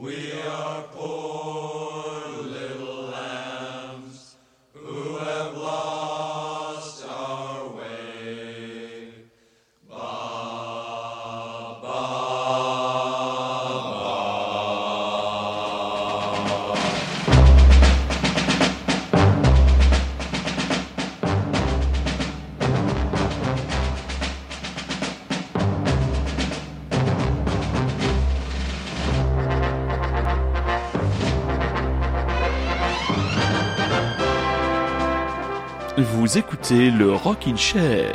Vous écoutez le Rockin' Chair.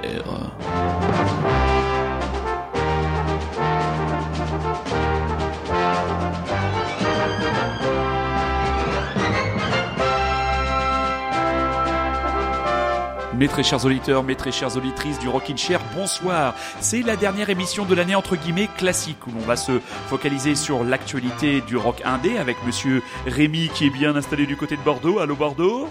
Mes très chers auditeurs, mes très chères auditrices du Rockin' Chair, bonsoir. C'est la dernière émission de l'année entre guillemets classique où l'on va se focaliser sur l'actualité du rock indé avec monsieur Rémi qui est bien installé du côté de Bordeaux. Allô Bordeaux?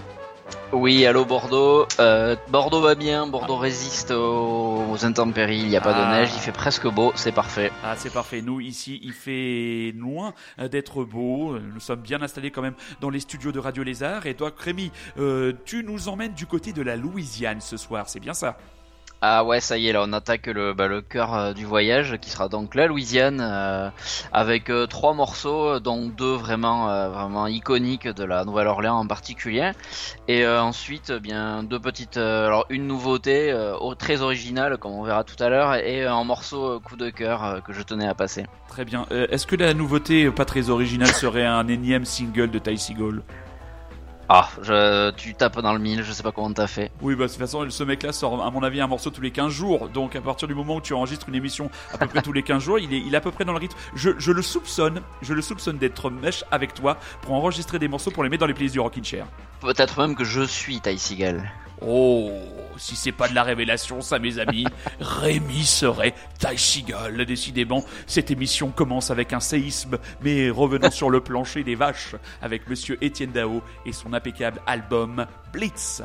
Oui, allô Bordeaux. Euh, Bordeaux va bien, Bordeaux résiste aux, aux intempéries, il n'y a pas Ah. de neige, il fait presque beau, c'est parfait. Ah, c'est parfait. Nous, ici, il fait loin euh, d'être beau. Nous sommes bien installés quand même dans les studios de Radio Lézard. Et toi, Rémi, euh, tu nous emmènes du côté de la Louisiane ce soir. C'est bien ça? Ah ouais, ça y est, là on attaque le, bah, le cœur euh, du voyage qui sera donc la Louisiane euh, avec euh, trois morceaux, dont deux vraiment vraiment iconiques de la Nouvelle-Orléans en particulier, et ensuite eh bien deux petites, alors une nouveauté au- très originale comme on verra tout à l'heure, et un morceau coup de cœur que je tenais à passer. Très bien. Est-ce que la nouveauté, pas très originale, serait un énième single de Ty Seagull? Ah, je, tu tapes dans le mille, je sais pas comment t'as fait. Oui, bah, de toute façon, ce mec-là sort, à mon avis, un morceau tous les 15 jours. Donc, à partir du moment où tu enregistres une émission à peu près tous les 15 jours, il est, il est à peu près dans le rythme. Je, je le soupçonne, je le soupçonne d'être mèche avec toi pour enregistrer des morceaux pour les mettre dans les playlists du Rockin' Chair. Peut-être même que je suis Ty Seagal. Oh, si c'est pas de la révélation, ça, mes amis, Rémi serait Ty Seagal. Décidément, cette émission commence avec un séisme, mais revenons sur le plancher des vaches avec Monsieur Étienne Dao et son impeccable album Blitz.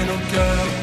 Âmes et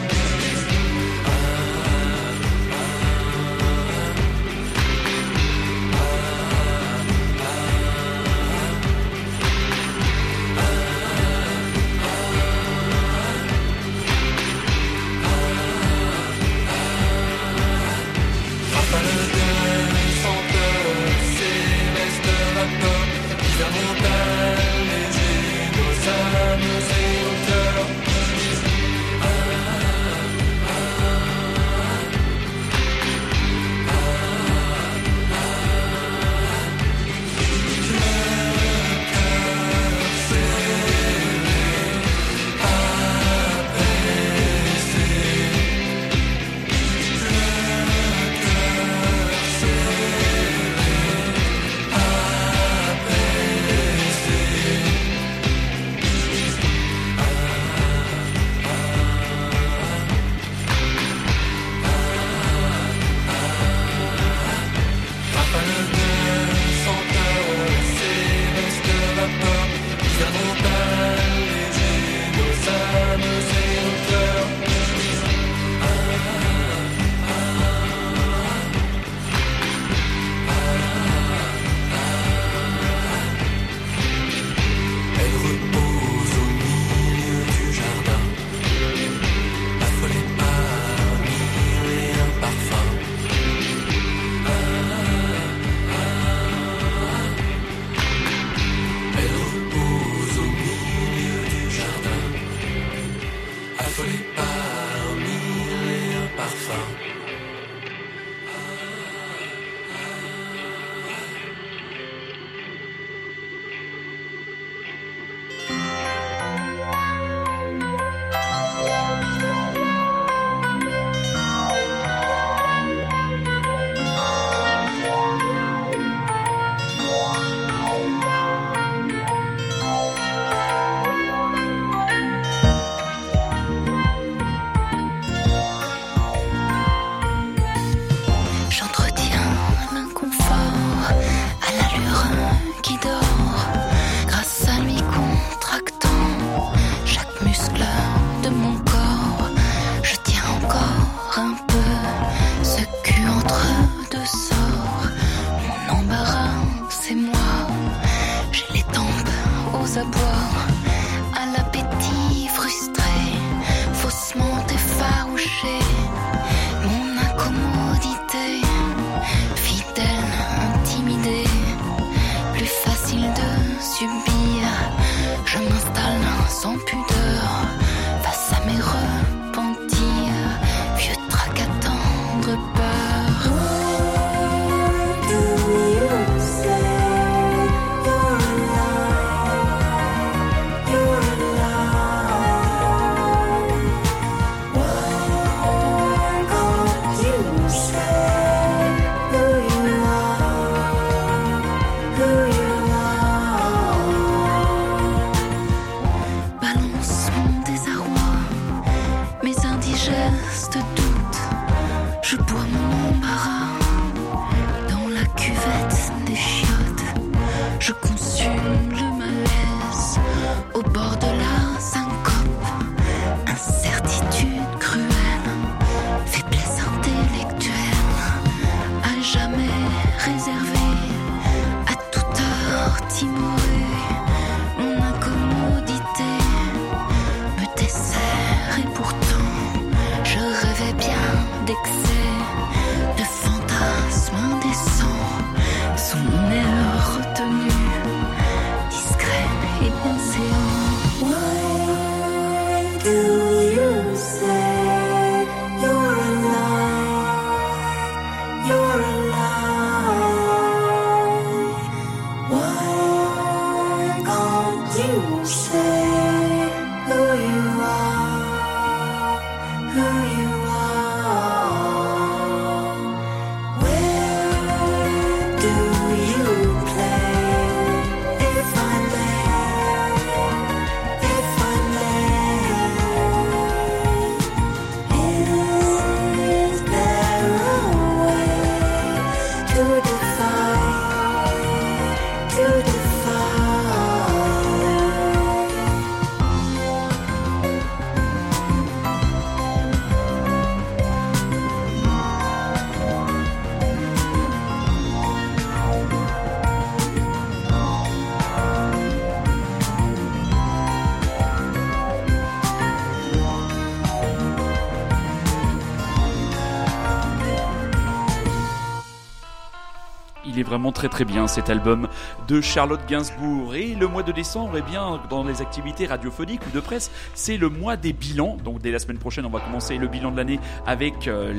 vraiment très très bien cet album de Charlotte Gainsbourg. Et le mois de décembre, eh bien, dans les activités radiophoniques ou de presse, c'est le mois des bilans. Donc dès la semaine prochaine, on va commencer le bilan de l'année avec euh,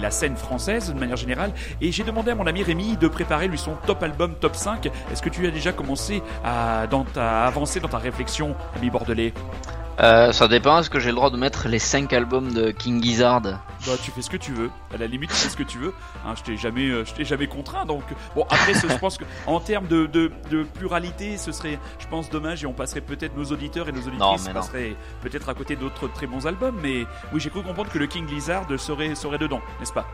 la scène française de manière générale. Et j'ai demandé à mon ami Rémi de préparer lui son top album, top 5. Est-ce que tu as déjà commencé à avancer dans ta réflexion, ami Bordelais? Euh, ça dépend, est-ce que j'ai le droit de mettre les 5 albums de King Gizzard? Bah, tu fais ce que tu veux. À la limite, tu fais ce que tu veux. Hein, je t'ai jamais, euh, je t'ai jamais contraint. Donc, bon, après, ce- je pense que en termes de, de, de pluralité, ce serait, je pense, dommage et on passerait peut-être nos auditeurs et nos auditrices mais non. passeraient peut-être à côté d'autres très bons albums. Mais oui, j'ai cru comprendre que le King serait, serait dedans, n'est-ce pas?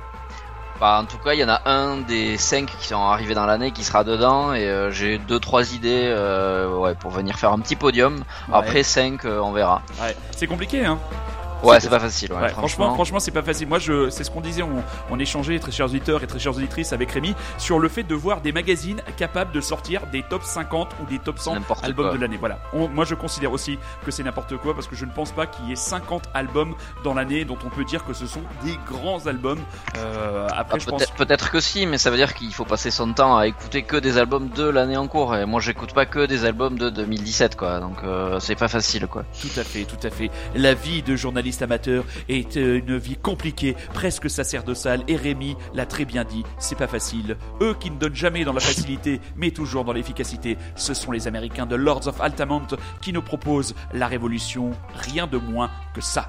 Bah, en tout cas, il y en a un des 5 qui sont arrivés dans l'année qui sera dedans et euh, j'ai deux trois idées euh, ouais, pour venir faire un petit podium. Ouais. Après 5, on verra. Ouais, c'est compliqué, hein. Ouais, c'est pas facile. Ouais, Ouais, franchement, franchement, c'est pas facile. Moi, je, c'est ce qu'on disait, on, on échangeait, très chers auditeurs et très chères auditrices, avec Rémi, sur le fait de voir des magazines capables de sortir des top 50 ou des top 100 N'importe albums quoi. de l'année. Voilà. On- moi, je considère aussi que c'est n'importe quoi parce que je ne pense pas qu'il y ait 50 albums dans l'année dont on peut dire que ce sont des grands albums. Euh, après, Ah, je pense. peut-être peut-être que si, mais ça veut dire qu'il faut passer son temps à écouter que des albums de l'année en cours. Et moi, j'écoute pas que des albums de 2017, quoi. Donc, euh, c'est pas facile, quoi. Tout à fait, tout à fait. La vie de journaliste amateur est euh, une vie compliquée, presque sacerdotale. Et Rémi l'a très bien dit, c'est pas facile. Eux qui ne donnent jamais dans la facilité, mais toujours dans l'efficacité, ce sont les Américains de Lords of Altamont qui nous proposent la révolution, rien de moins que ça.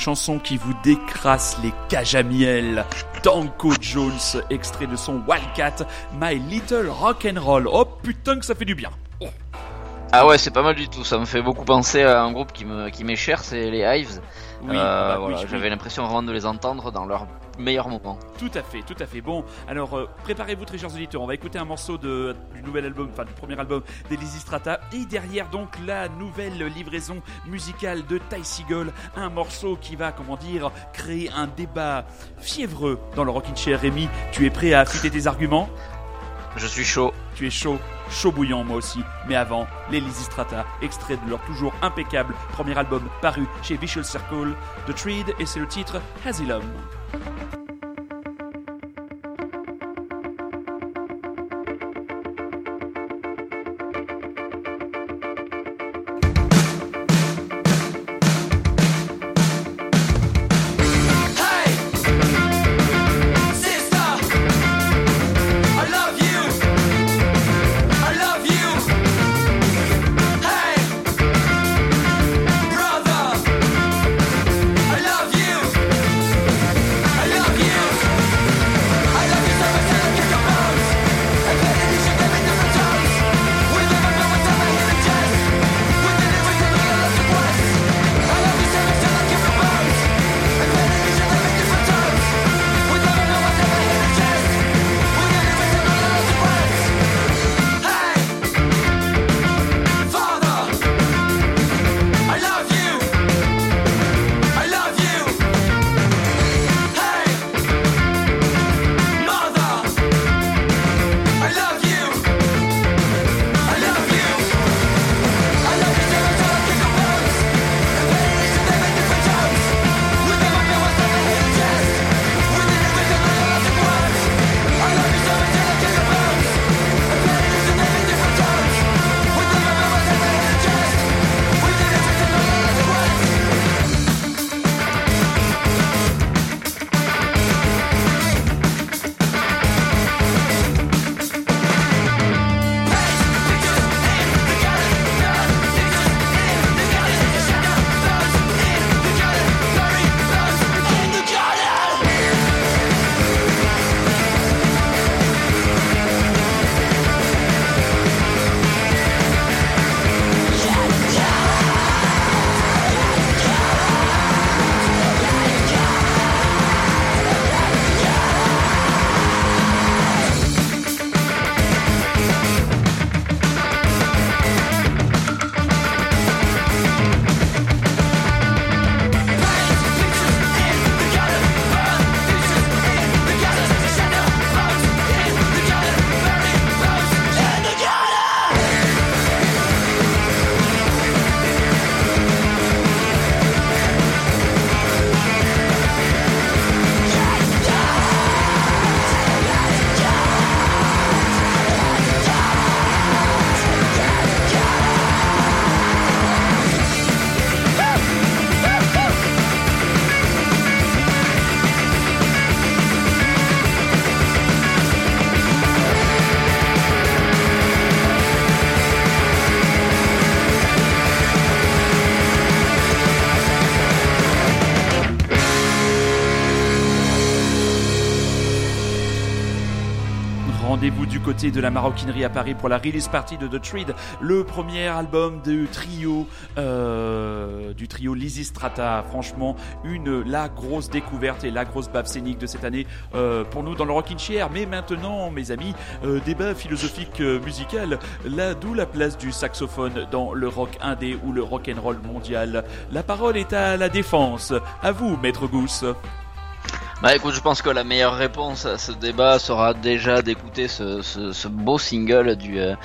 Chanson qui vous décrasse les cages. Danko Jones, extrait de son Wildcat, My Little Rock and Roll. Oh putain que ça fait du bien. Ah ouais, c'est pas mal du tout. Ça me fait beaucoup penser à un groupe qui me qui m'est cher, c'est les Hives. Oui, Euh, bah oui, voilà, oui. j'avais l'impression vraiment de les entendre dans leur meilleur moment. Tout à fait, tout à fait. Bon, alors euh, préparez-vous très chers auditeurs, on va écouter un morceau de, du nouvel album, enfin du premier album d'Elysée Strata, et derrière donc la nouvelle livraison musicale de Ty Seagull, un morceau qui va, comment dire, créer un débat fiévreux dans le Rockin' Chair. Rémi, tu es prêt à affûter tes arguments? Je suis chaud. Tu es chaud, chaud bouillant moi aussi. Mais avant, les Strata, extrait de leur toujours impeccable premier album paru chez Visual Circle, The Treed, et c'est le titre Asylum. De la maroquinerie à Paris pour la release party de The Treed, le premier album du trio euh, du trio Lizzy Strata. Franchement, une la grosse découverte et la grosse baffe scénique de cette année euh, pour nous dans le Rockin' Chair. Mais maintenant, mes amis, euh, débat philosophique musical. Là, d'où la place du saxophone dans le rock indé ou le rock and roll mondial. La parole est à la défense. À vous, maître Gousse. Bah écoute, je pense que la meilleure réponse à ce débat sera déjà d'écouter ce, ce, beau single du, euh,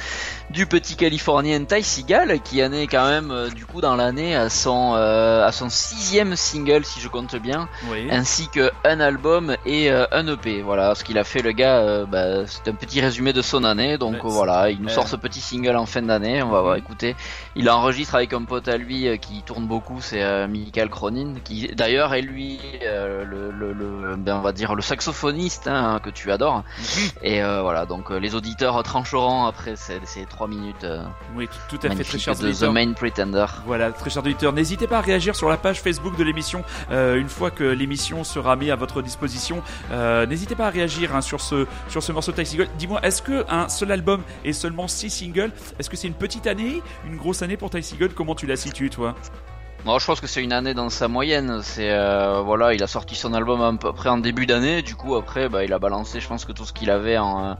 du petit Californien Ty Seagal qui en est quand même euh, du coup dans l'année à son euh, à son sixième single si je compte bien, Oui. ainsi que un album et euh, un EP. Voilà, ce qu'il a fait le gars, bah, c'est un petit résumé de son année. Donc voilà, il nous sort ce petit single en fin d'année. On va voir, écouter. Il enregistre avec un pote à lui qui tourne beaucoup, c'est Michael Cronin, qui d'ailleurs est lui le, le, ben, on va dire le saxophoniste hein, que tu adores. Et euh, voilà, donc les auditeurs trancheront après ces, ces trois minutes euh, Oui, tout, tout à fait, très chers de The. Main Pretender. Voilà, très chers auditeurs, n'hésitez pas à réagir sur la page Facebook de l'émission euh, une fois que l'émission sera mise à votre disposition. Euh, n'hésitez pas à réagir hein, sur ce sur ce morceau de Ty Seagull. Dis-moi, est-ce que un seul album et seulement six singles, est-ce que c'est une petite année, une grosse année pour Ty Seagull? Comment tu la situes, toi? Moi, je pense que c'est une année dans sa moyenne. C'est euh, voilà, il a sorti son album à peu près en début d'année. Du coup, après, bah, il a balancé, je pense que tout ce qu'il avait en. euh,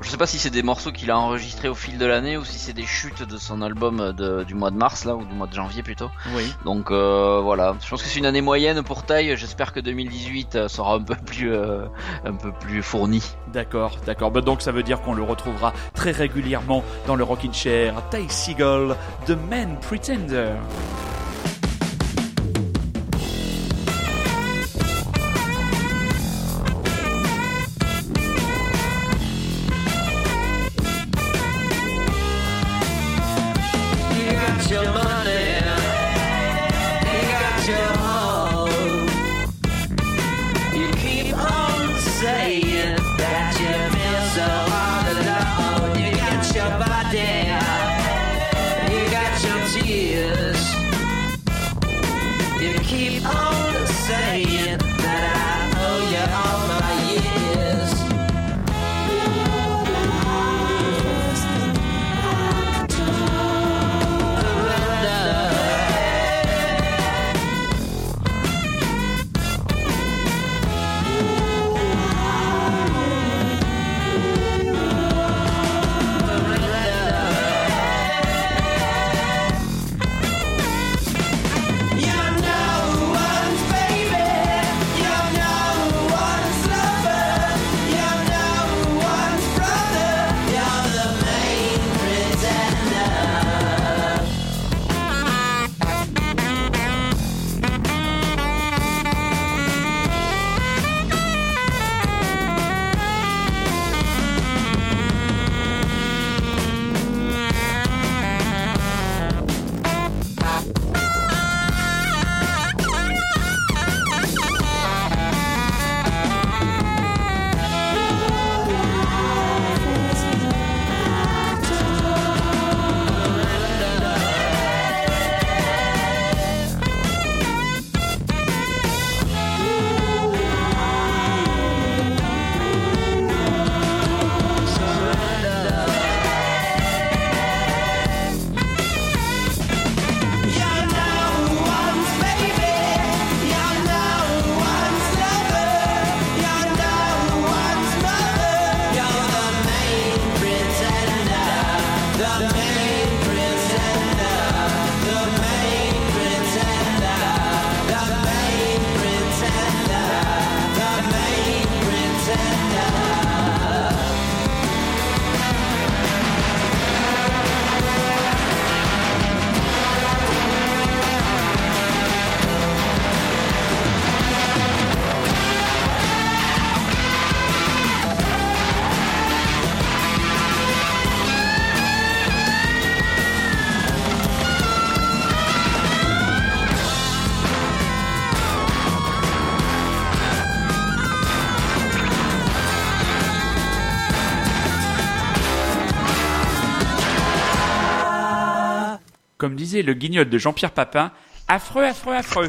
je sais pas si c'est des morceaux qu'il a enregistrés au fil de l'année ou si c'est des chutes de son album de- du mois de mars là ou du mois de janvier plutôt. Oui. Donc euh, voilà, je pense que c'est une année moyenne pour taille. J'espère que 2018 euh, sera un peu plus un peu plus fourni. D'accord, d'accord. Bah, donc ça veut dire qu'on le retrouvera très régulièrement dans le Rockin' Chair. Ty Seagull, The Man Pretender. Le guignol de Jean-Pierre Papin, affreux, affreux, affreux.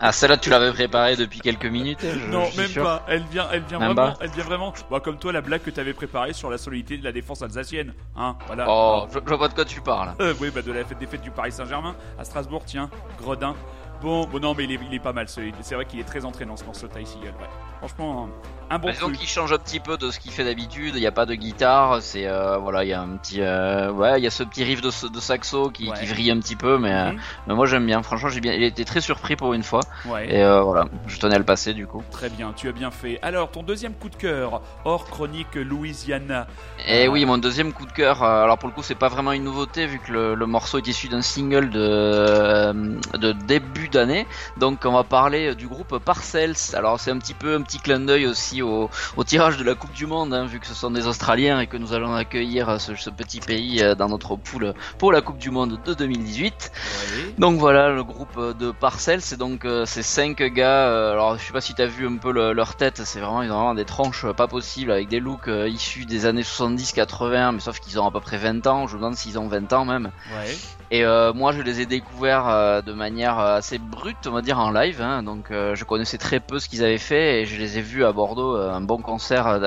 Ah celle-là tu l'avais préparée depuis quelques minutes. je- non, je même sûr. pas. Elle vient, elle vient Même vraiment, pas. elle vient vraiment. Bah, comme toi, la blague que t'avais préparée sur la solidité de la défense alsacienne, hein. Voilà. Oh, je, je vois de quoi tu parles. Euh, oui, bah de la fête des fêtes du Paris Saint-Germain à Strasbourg, tiens, Gredin. Bon, bon non, mais il est, il est pas mal. ce- C'est vrai qu'il est très entraînant ce morceau Ty Seagull. Ouais. Franchement, un, bon Bah, disons qu'il change un petit peu de ce qu'il fait d'habitude. Il n'y a pas de guitare. C'est euh, voilà, il y a un petit, euh, ouais, il y a ce petit riff de, de saxo qui, Ouais. qui vrille un petit peu, mais, euh, Mhm. mais moi j'aime bien. Franchement, j'ai bien, il était très surpris pour une fois. Ouais. Et euh, voilà, je tenais à le passer du coup. Très bien, tu as bien fait. Alors, ton deuxième coup de cœur, hors chronique Louisiana. Et Ah. oui, mon deuxième coup de cœur. alors pour le coup, c'est pas vraiment une nouveauté vu que le, le morceau est issu d'un single de, de début d'année. Donc on va parler du groupe Parcells. Alors c'est un petit peu un petit clin d'œil aussi au, au tirage de la Coupe du Monde, hein, vu que ce sont des Australiens et que nous allons accueillir euh, ce, ce petit pays euh, dans notre poule pour la Coupe du Monde de 2018. Ouais. Donc voilà le groupe de Parcells, c'est donc euh, ces cinq gars. alors je sais pas si t'as vu un peu le- leur tête, c'est vraiment ils ont vraiment des tranches euh, pas possibles avec des looks issus des années 70-80, mais sauf qu'ils ont à peu près 20 ans. Je me demande s'ils ont 20 ans même. Ouais. Et euh, moi, je les ai découverts euh, de manière euh, assez brute, on va dire, en live. hein. donc, je connaissais très peu ce qu'ils avaient fait et je les ai vus à Bordeaux, un bon concert à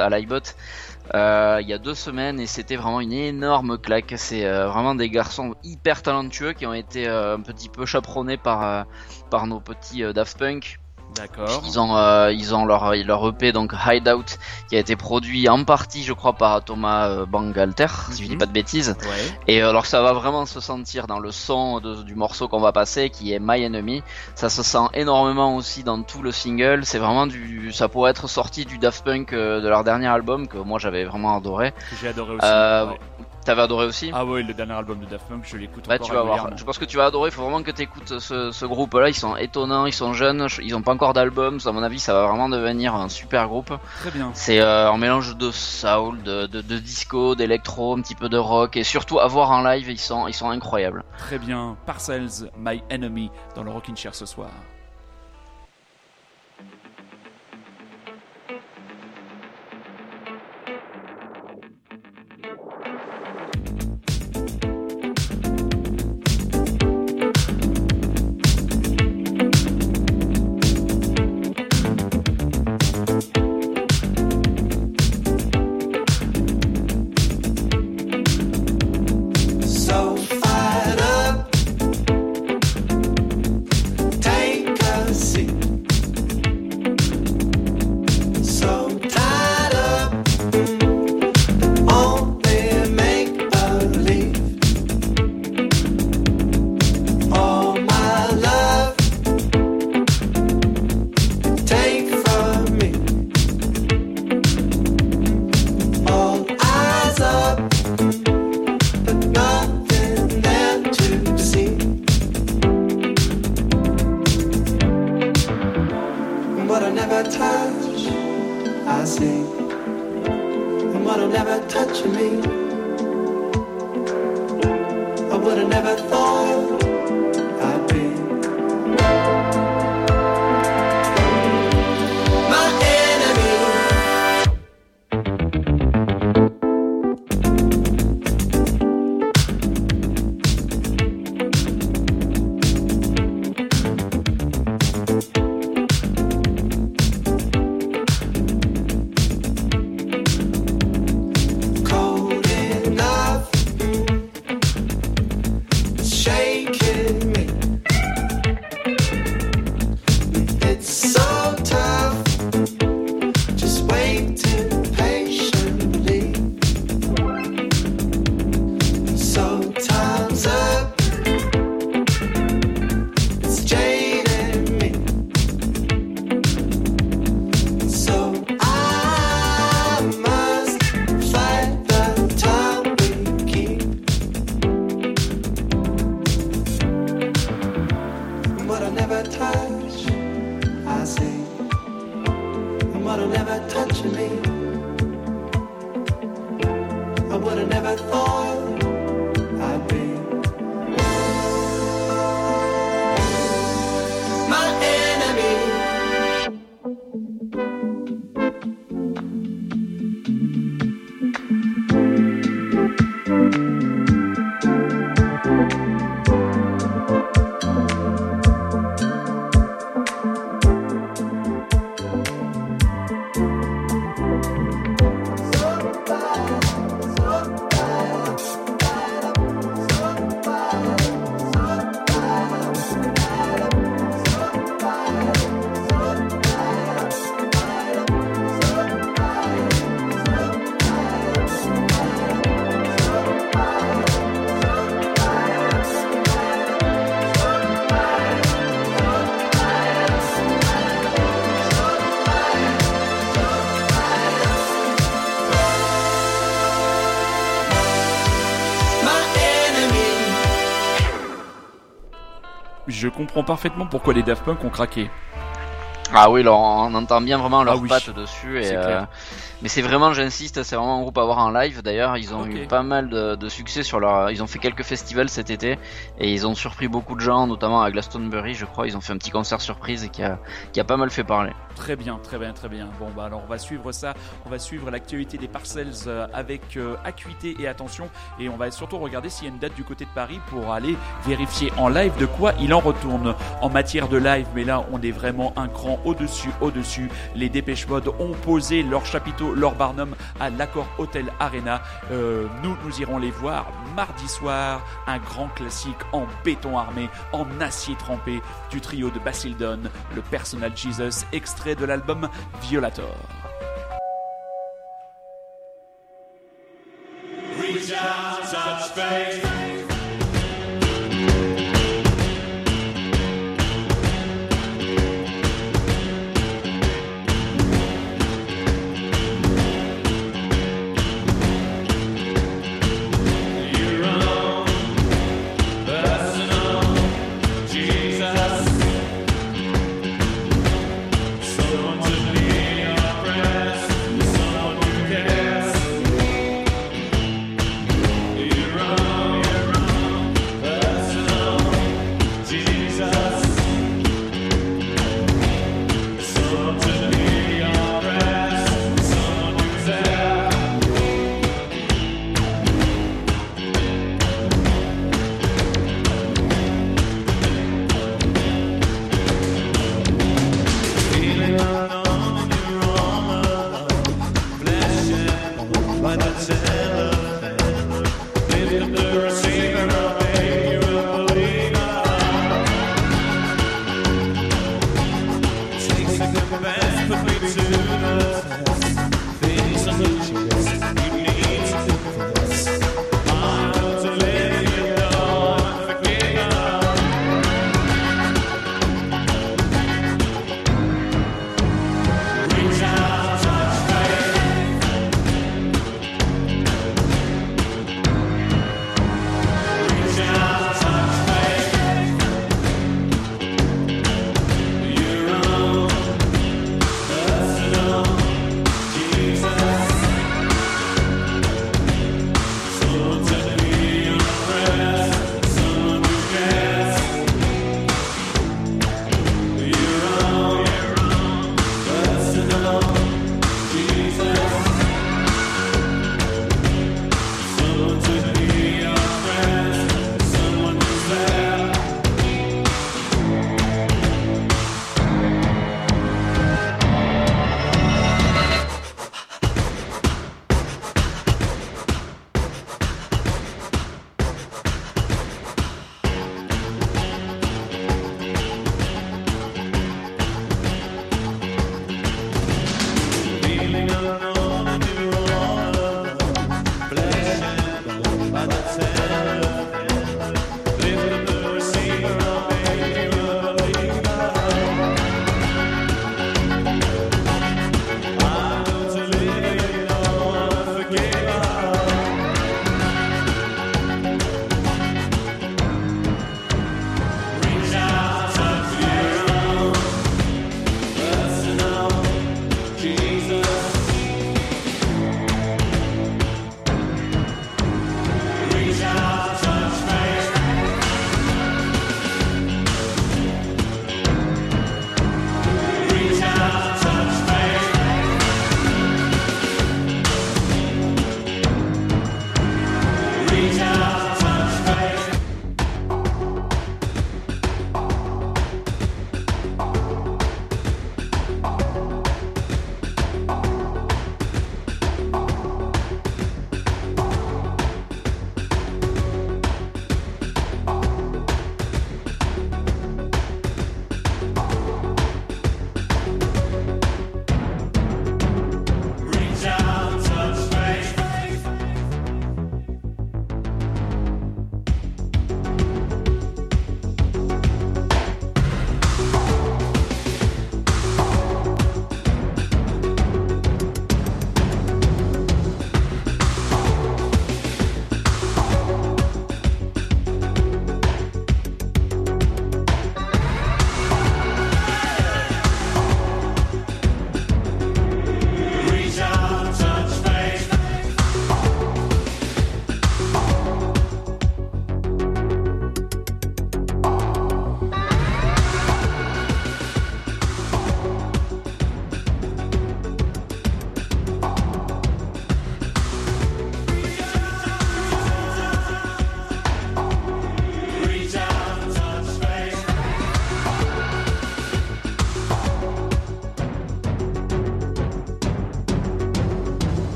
euh, il y a deux semaines et c'était vraiment une énorme claque. C'est vraiment des garçons hyper talentueux qui ont été un petit peu chaperonnés par par nos petits Daft Punk. D'accord. Ils ont euh, ils ont leur leur EP donc Hideout qui a été produit en partie, je crois, par Thomas euh, Bangalter, si je dis Mhm. pas de bêtises. Ouais. Et euh, alors ça va vraiment se sentir dans le son de- du morceau qu'on va passer, qui est My Enemy. Ça se sent énormément aussi dans tout le single. C'est vraiment du, ça pourrait être sorti du Daft Punk euh, de leur dernier album que moi j'avais vraiment adoré. J'ai adoré aussi. Euh, Ouais. T'avais adoré aussi Ah ouais, le dernier album de Daft Punk, je l'écoute encore tu vas voir. Je pense que tu vas adorer. Il faut vraiment que tu écoutes ce, ce groupe-là. Ils sont étonnants, ils sont jeunes, ils ont pas encore d'album. À mon avis, ça va vraiment devenir un super groupe. Très bien. C'est euh, un mélange de soul, de, de, de disco, d'électro, un petit peu de rock, et surtout à voir en live, ils sont, ils sont incroyables. Très bien. Parcells, My Enemy, dans le Rockin' Chair ce soir. Never thought parfaitement pourquoi les Daft Punk ont craqué. Ah oui, là, on entend bien vraiment leurs Ah oui. pattes dessus. Et, euh, mais c'est vraiment, j'insiste, c'est vraiment un groupe à voir en live. D'ailleurs, ils ont eu pas mal de, de succès sur leur. Ils ont fait quelques festivals cet été et ils ont surpris beaucoup de gens, notamment à Glastonbury, je crois. Ils ont fait un petit concert surprise qui a, qui a pas mal fait parler. Très bien, très bien, très bien. Bon, bah alors on va suivre ça. On va suivre l'actualité des Parcels euh, avec euh, acuité et attention. Et on va surtout regarder s'il y a une date du côté de Paris pour aller vérifier en live de quoi il en retourne. En matière de live, mais là on est vraiment un cran au-dessus, au-dessus. Les Dépêche Mode ont posé leur chapiteau, leur barnum à l'Accord Hotel Arena. Euh, nous, nous irons les voir mardi soir. Un grand classique en béton armé, en acier trempé du trio de Basildon, le Personal Jesus, extrait de l'album Violator.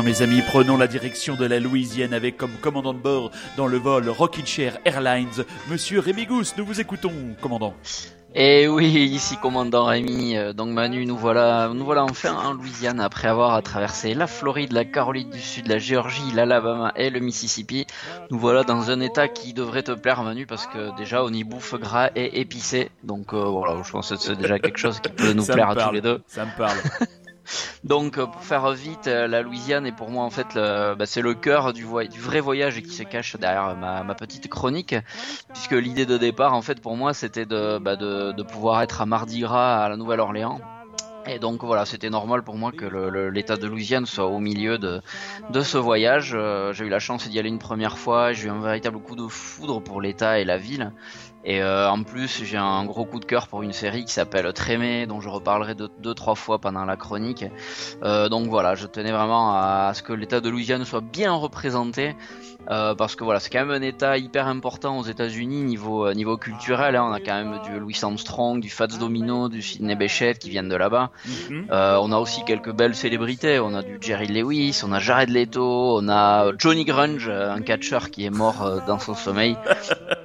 Maintenant, mes amis, prenons la direction de la Louisiane avec comme commandant de bord dans le vol Rockin' Chair Airlines, Monsieur Rémi Gousse. Nous vous écoutons, commandant. Et oui, ici commandant Rémi, euh, donc Manu, nous voilà, nous voilà enfin en Louisiane après avoir traversé la Floride, la Caroline du Sud, la Géorgie, l'Alabama et le Mississippi. Nous voilà dans un état qui devrait te plaire Manu parce que déjà on y bouffe gras et épicé. Donc euh, voilà, je pense que c'est déjà quelque chose qui peut nous Ça plaire à tous les deux. Ça me parle. Donc euh, pour faire vite, euh, la Louisiane est pour moi en fait le- bah, c'est le cœur du, voy- du vrai voyage qui se cache derrière ma, ma petite chronique, puisque l'idée de départ en fait pour moi c'était de, bah, de, de pouvoir être à Mardi Gras à la Nouvelle-Orléans. Et donc voilà, c'était normal pour moi que le- le- l'État de Louisiane soit au milieu de, de ce voyage. Euh, j'ai eu la chance d'y aller une première fois, j'ai eu un véritable coup de foudre pour l'État et la ville. Et euh, en plus, j'ai un gros coup de cœur pour une série qui s'appelle Trémé, dont je reparlerai deux, deux trois fois pendant la chronique. Euh, donc voilà, je tenais vraiment à ce que l'État de Louisiane soit bien représenté, euh, parce que voilà, c'est quand même un État hyper important aux États-Unis niveau euh, niveau culturel. hein. On a quand même du Louis Armstrong, du Fats Domino, du Sidney Bechet qui viennent de là-bas. Euh, on a aussi quelques belles célébrités. On a du Jerry Lewis, on a Jared Leto, on a Johnny Grunge, un catcheur qui est mort euh, dans son sommeil.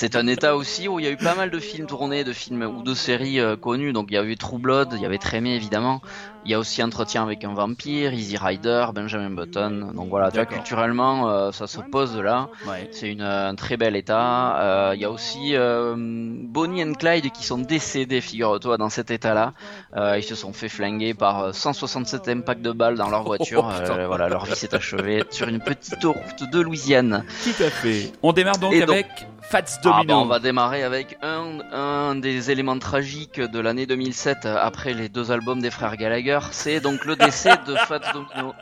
C'est un état aussi où il y a eu pas mal de films tournés, de films ou de séries euh, connues. Donc il y a eu True Blood, il y avait Trémé évidemment. Il y a aussi Entretien avec un vampire, Easy Rider, Benjamin Button. Donc voilà, tu vois, culturellement, euh, ça se pose là. Ouais. C'est une, un très bel état. Euh, Il y a aussi euh, Bonnie and Clyde qui sont décédés, figure-toi, dans cet état-là. Euh, ils se sont fait flinguer par euh, 167 impacts de balles dans leur voiture. Oh. Euh, voilà, leur vie s'est achevée sur une petite route de Louisiane. Tout à fait. On démarre donc Et donc- avec Fats Ah, Domino. bah, on va démarrer avec un, un des éléments tragiques de l'année 2007 euh, après les deux albums des frères Gallagher. C'est donc le décès de Fats Domino.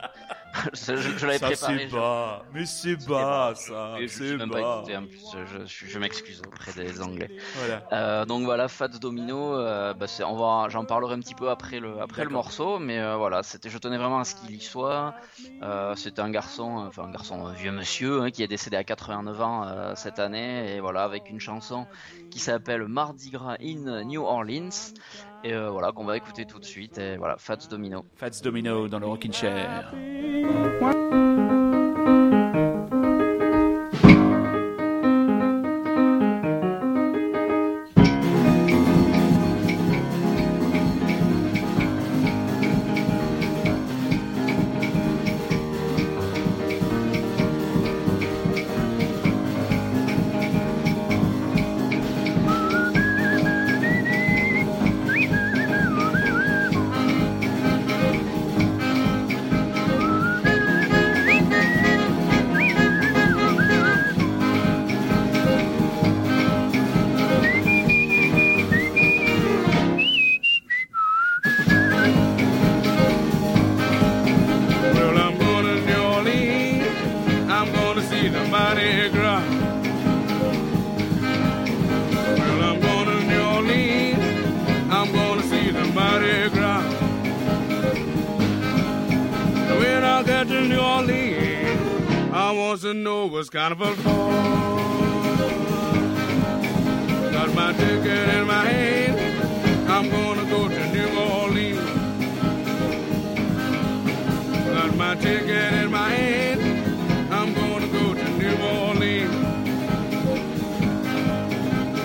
je l'avais préparé. c'est je- bas, mais c'est bas ça, c'est pas bas. écouté en plus. Je, je, m'excuse auprès des Anglais. Voilà. Euh, donc voilà, Fats Domino, euh, bah on va, j'en parlerai un petit peu après le, après le D'accord. morceau, mais euh, voilà, c'était, je tenais vraiment à ce qu'il y soit. C'était un garçon, enfin un garçon, un vieux monsieur, hein, qui est décédé à 89 ans cette année, et voilà, avec une chanson qui s'appelle Mardi Gras in New Orleans, et euh, voilà, qu'on va écouter tout de suite, et voilà, Fats Domino. Fats Domino dans le Rockin' Chair. Orleans, I want to know what's carnival for. Got my ticket in my hand. I'm to go to New Orleans. Got my ticket in my hand. I'm gonna go to New Orleans.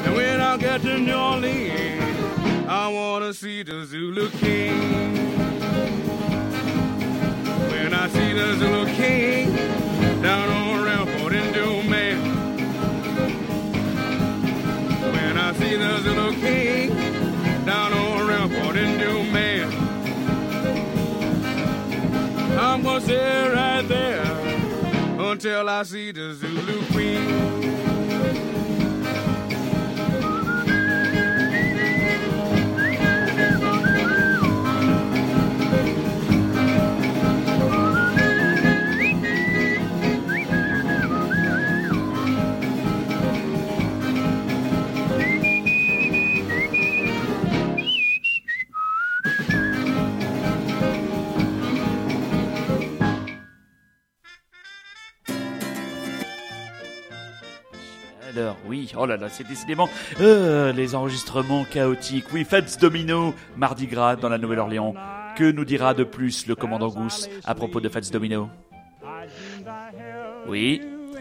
And when I get to New Orleans, I wanna see the Zulu King. When I see the Zulu King down on Rampart in Dumaine. When I see the Zulu King down on Rampart in Dumaine. I'm gonna stay right there until I see the Zulu Queen. Oui, oh là là, c'est décidément euh, les enregistrements chaotiques. Oui, Fats Domino, Mardi Gras dans la Nouvelle-Orléans. Que nous dira de plus le commandant Goose à propos de Fats Domino? Oui.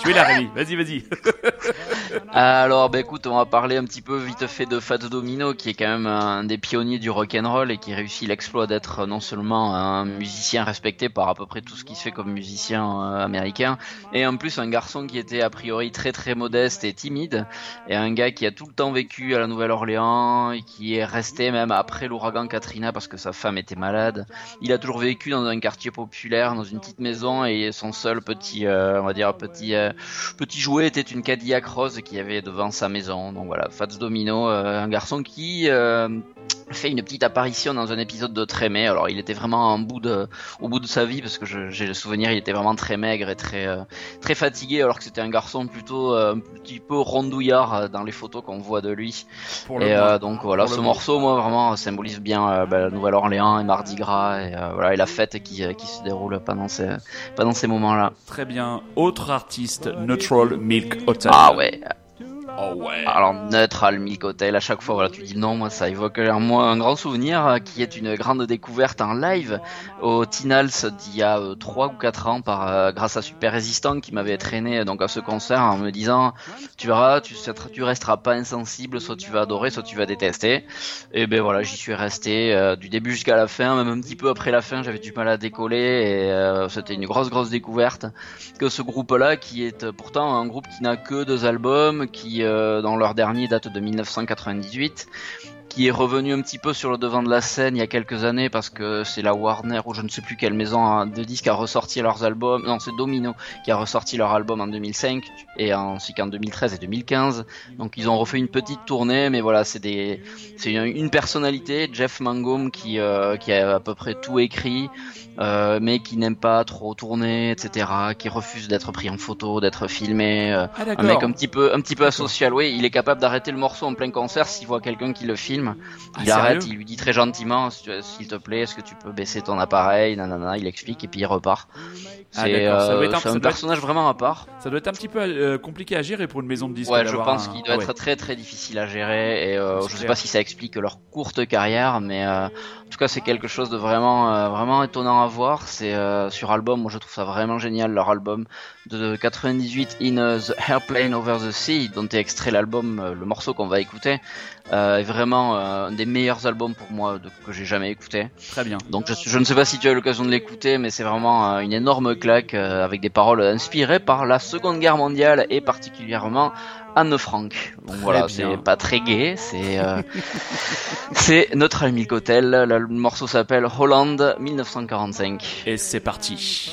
tu es là, Rémi. Vas-y, vas-y. Alors, bah écoute, on va parler un petit peu vite fait de Fats Domino, qui est quand même un des pionniers du rock and roll et qui réussit l'exploit d'être non seulement un musicien respecté par à peu près tout ce qui se fait comme musicien euh, américain, et en plus un garçon qui était a priori très très modeste et timide, et un gars qui a tout le temps vécu à la Nouvelle-Orléans et qui est resté même après l'ouragan Katrina parce que sa femme était malade. Il a toujours vécu dans un quartier populaire, dans une petite maison, et son seul petit, euh, on va dire petit euh, petit jouet était une Cadillac rose qu'il y avait devant sa maison. Donc voilà, Fats Domino, euh, un garçon qui euh, fait une petite apparition dans un épisode de Trémé. Alors il était vraiment en bout de, au bout de sa vie parce que j'ai le souvenir, il était vraiment très maigre et très euh, très fatigué alors que c'était un garçon plutôt euh, un petit peu rondouillard dans les photos qu'on voit de lui. Pour Et euh, donc voilà, Pour ce morceau, moi vraiment symbolise bien bah, la Nouvelle-Orléans et Mardi Gras et voilà et la fête qui, qui se déroule pendant ces pendant ces moments-là. Très bien. Autre artiste, Neutral Milk Hotel. Ah ouais. Oh ouais. Alors Neutral Milk Hotel, à chaque fois voilà tu dis non, moi ça évoque en moi un grand souvenir euh, qui est une grande découverte en live au Tinals d'il y a euh, 3 ou 4 ans par euh, grâce à Super Résistant qui m'avait traîné euh, donc à ce concert en me disant tu verras tu, tu resteras pas insensible, soit tu vas adorer, soit tu vas détester. Et ben voilà j'y suis resté euh, du début jusqu'à la fin, même un petit peu après la fin j'avais du mal à décoller et euh, c'était une grosse grosse découverte que ce groupe-là, qui est euh, pourtant un groupe qui n'a que deux albums, qui euh, dans leur dernier date de 1998, qui est revenu un petit peu sur le devant de la scène il y a quelques années parce que c'est la Warner ou je ne sais plus quelle maison hein, de disques a ressorti leurs albums, non c'est Domino qui a ressorti leur album en 2005 et ainsi qu'en 2013 et 2015. Donc ils ont refait une petite tournée, mais voilà c'est des c'est une, une personnalité, Jeff Mangum qui euh, qui a à peu près tout écrit, euh, mais qui n'aime pas trop tourner, etc. Qui refuse d'être pris en photo, d'être filmé. euh, Ah un mec un petit peu, un petit peu asocial, oui. Il est capable d'arrêter le morceau en plein concert s'il voit quelqu'un qui le filme. Ah, Il arrête, il lui dit très gentiment, s'il te plaît, est-ce que tu peux baisser ton appareil, nanana. Il explique et puis il repart. Ah, C'est doit euh, être un- être- personnage vraiment à part. Ça doit être un petit peu euh, compliqué à gérer pour une maison de disques. Ouais, je pense un- qu'il doit Ah ouais. être très très difficile à gérer et euh, je sais clair. pas si ça explique leur courte carrière, mais euh, en tout cas c'est quelque chose de vraiment euh, vraiment étonnant à voir. C'est euh, sur album, moi je trouve ça vraiment génial leur album de 98 In the Airplane Over the Sea, dont est extrait l'album, euh, le morceau qu'on va écouter, euh, est vraiment euh, un des meilleurs albums pour moi de- que j'ai jamais écouté. Très bien. Donc je, je ne sais pas si tu as eu l'occasion de l'écouter, mais c'est vraiment euh, une énorme claque avec des paroles inspirées par la Seconde Guerre mondiale et particulièrement Anne Frank. Donc voilà, bien. c'est pas très gai, c'est euh, c'est Neutral Milk Hotel. Le, le morceau s'appelle Holland 1945. Et c'est parti.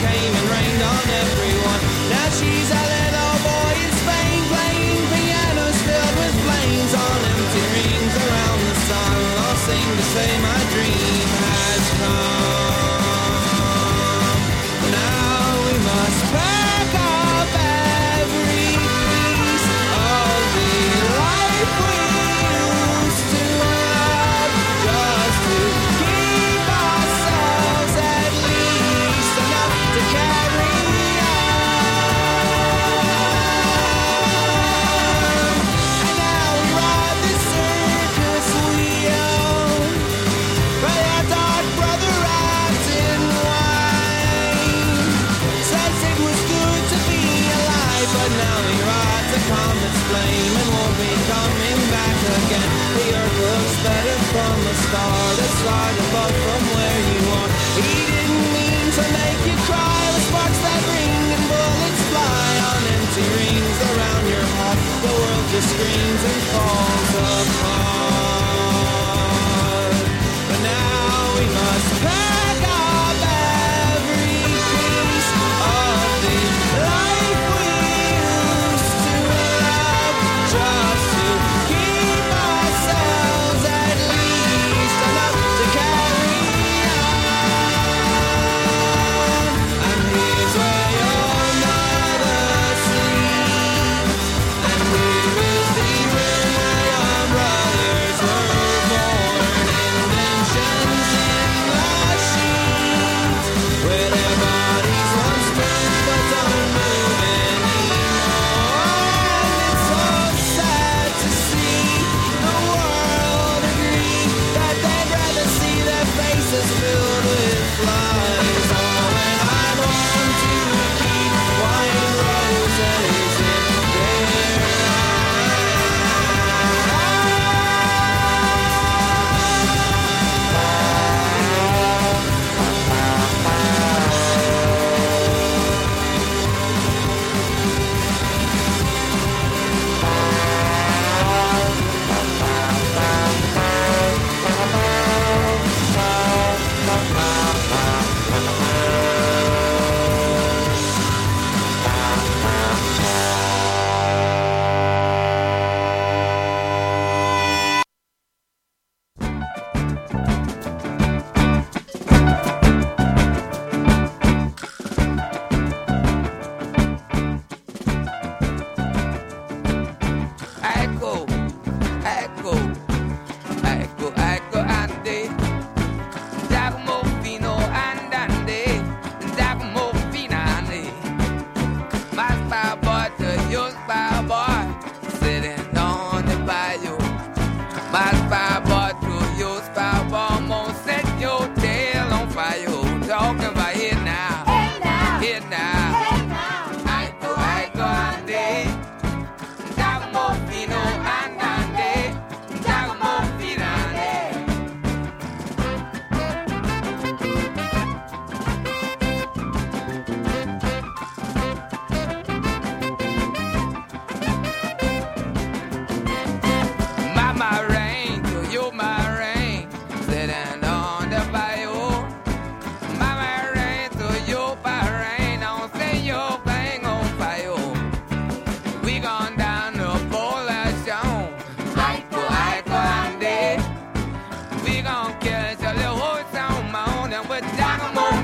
came and rained on everyone. Now she's a little boy in Spain playing pianos filled with flames on empty rings around the sun. I'll sing to say my dream Blackbird.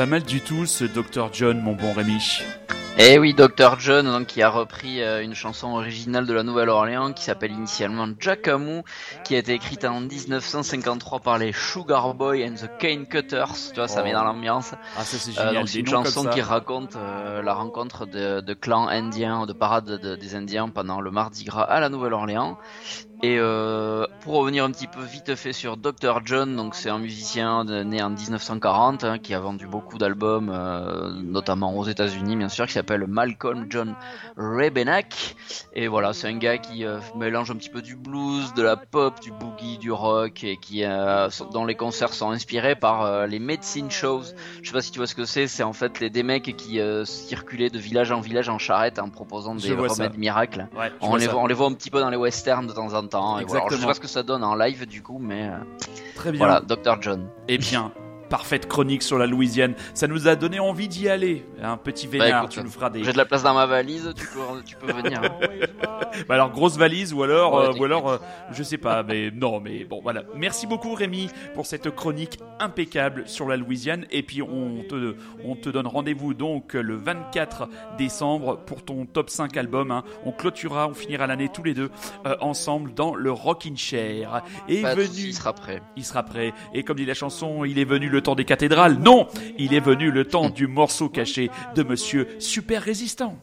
Pas mal du tout ce Dr John, mon bon Rémi. Et oui, Dr. John, donc, qui a repris euh, une chanson originale de la Nouvelle-Orléans qui s'appelle initialement Jackamou, qui a été écrite en 1953 par les Sugar Boy and the Cane Cutters. Tu vois, ça Oh. met dans l'ambiance. Ah ça c'est Euh, génial, c'est une chanson qui raconte euh, la rencontre de, de clans indiens, de parades de- des Indiens pendant le Mardi Gras à la Nouvelle-Orléans. Et euh, pour revenir un petit peu vite fait sur Dr. John, donc c'est un musicien de- né en 1940 hein, qui a vendu beaucoup d'albums, euh, notamment aux États-Unis bien sûr, qui s'appelle Malcolm John Rebenak. Et voilà, c'est un gars qui euh, mélange un petit peu du blues, de la pop, du boogie, du rock, et qui euh, dont les concerts sont inspirés par euh, les medicine shows. Je sais pas si tu vois ce que c'est. C'est en fait les, des mecs qui circulaient de village en village en charrette en proposant des vois ça. remèdes miracles. Ouais, On les, voit, on les voit un petit peu dans les westerns de temps en temps. Et voilà. Alors, je sais Exactement. pas ce que ça donne en live du coup, mais euh, Très bien. voilà, Dr. John. Eh bien, parfaite chronique sur la Louisiane. Ça nous a donné envie d'y aller. Un petit vénard, écoute, tu nous feras des. J'ai de la place dans ma valise, tu peux, tu peux venir. hein. Bah alors grosse valise ou alors, Ouais, euh, ou alors, euh, je sais pas, mais non, mais bon voilà. Merci beaucoup Rémi pour cette chronique impeccable sur la Louisiane. Et puis on te, on te donne rendez-vous donc le 24 décembre pour ton top 5 album. hein. On clôturera, on finira l'année tous les deux euh, ensemble dans le Rockin' Chair. Et Pas venu, soucis, il sera prêt. il sera prêt. Et comme dit la chanson, il est venu le temps des cathédrales. Non, il est venu le temps du morceau caché de Monsieur Super Résistant.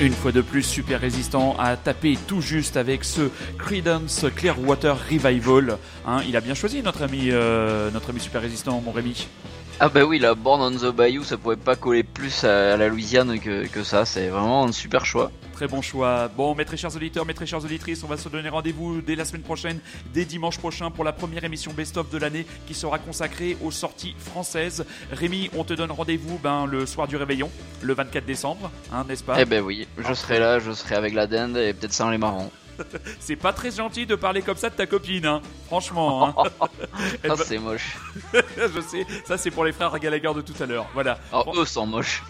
Une fois de plus, Super Résistant a tapé tout juste avec ce Credence Clearwater Revival. Hein, il a bien choisi notre ami, euh, notre ami Super Résistant, mon Rémi. Ah bah oui, la Born on the Bayou, ça pourrait pas coller plus à, la Louisiane que ça. C'est vraiment un super choix. Très bon choix. Bon, mes très chers auditeurs, mes très chères auditrices, on va se donner rendez-vous dès la semaine prochaine, dès dimanche prochain, pour la première émission best-of de l'année qui sera consacrée aux sorties françaises. Rémi, on te donne rendez-vous ben, le soir du réveillon, le 24 décembre, hein, n'est-ce pas? Eh ben oui, je serai là, je serai avec la dinde et peut-être sans les marrons. C'est pas très gentil de parler comme ça de ta copine, hein. franchement. hein. Elle Ah, c'est moche. Je sais, ça c'est pour les frères Gallagher de tout à l'heure. Voilà. Bon, eux sont moches.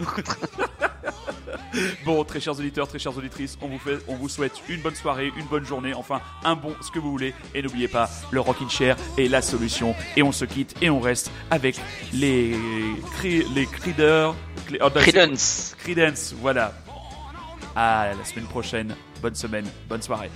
Bon, très chers auditeurs, très chères auditrices, on vous, fait, on vous souhaite une bonne soirée, une bonne journée, enfin un bon ce que vous voulez. Et n'oubliez pas, le Rockin' Chair est la solution. Et on se quitte et on reste avec les, cri- les Creeders. Oh, c'est- Credence. Creedence, voilà. À la semaine prochaine. Bonne semaine, bonne soirée.